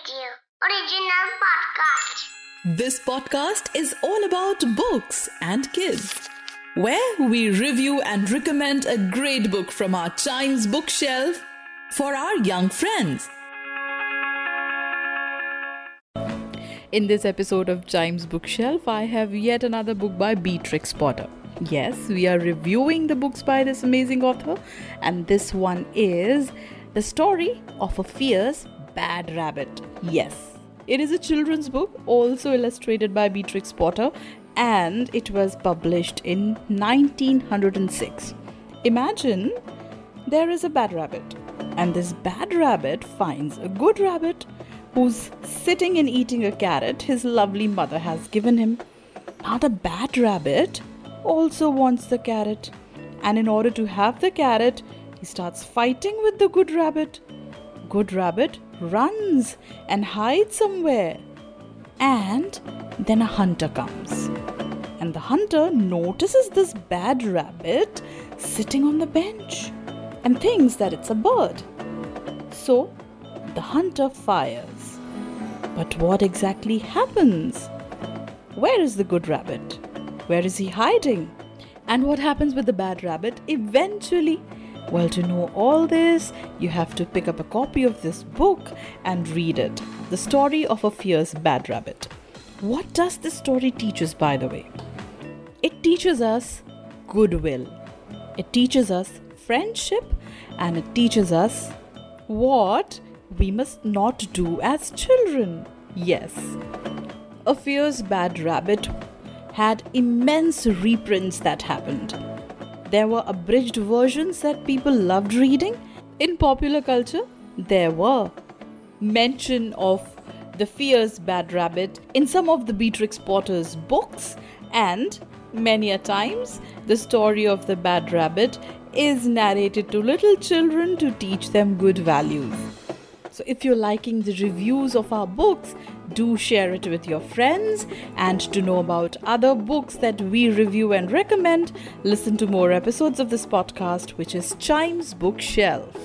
Radio original podcast. This podcast is all about books and kids, where we review and recommend a great book from our Chimes bookshelf for our young friends. In this episode of Chimes Bookshelf, I have yet another book by Beatrix Potter. Yes, we are reviewing the books by this amazing author, and this one is The Story of a Fierce Bad Rabbit. Yes, it is a children's book, also illustrated by Beatrix Potter, and it was published in 1906. Imagine there is a bad rabbit, and this bad rabbit finds a good rabbit who's sitting and eating a carrot his lovely mother has given him. Now, the bad rabbit also wants the carrot, and in order to have the carrot, he starts fighting with the good rabbit. Good rabbit runs and hides somewhere, and then a hunter comes. And the hunter notices this bad rabbit sitting on the bench and thinks that it's a bird. So the hunter fires. But what exactly happens? Where is the good rabbit? Where is he hiding? And what happens with the bad rabbit eventually? Well, to know all this, you have to pick up a copy of this book and read it The Story of a Fierce Bad Rabbit. What does this story teach us, by the way? It teaches us goodwill, it teaches us friendship, and it teaches us what we must not do as children. Yes. A fierce bad rabbit had immense reprints that happened. There were abridged versions that people loved reading. In popular culture, there were mention of the fierce bad rabbit in some of the Beatrix Potter's books, and many a times the story of the bad rabbit is narrated to little children to teach them good values. So, if you're liking the reviews of our books, do share it with your friends. And to know about other books that we review and recommend, listen to more episodes of this podcast, which is Chimes Bookshelf.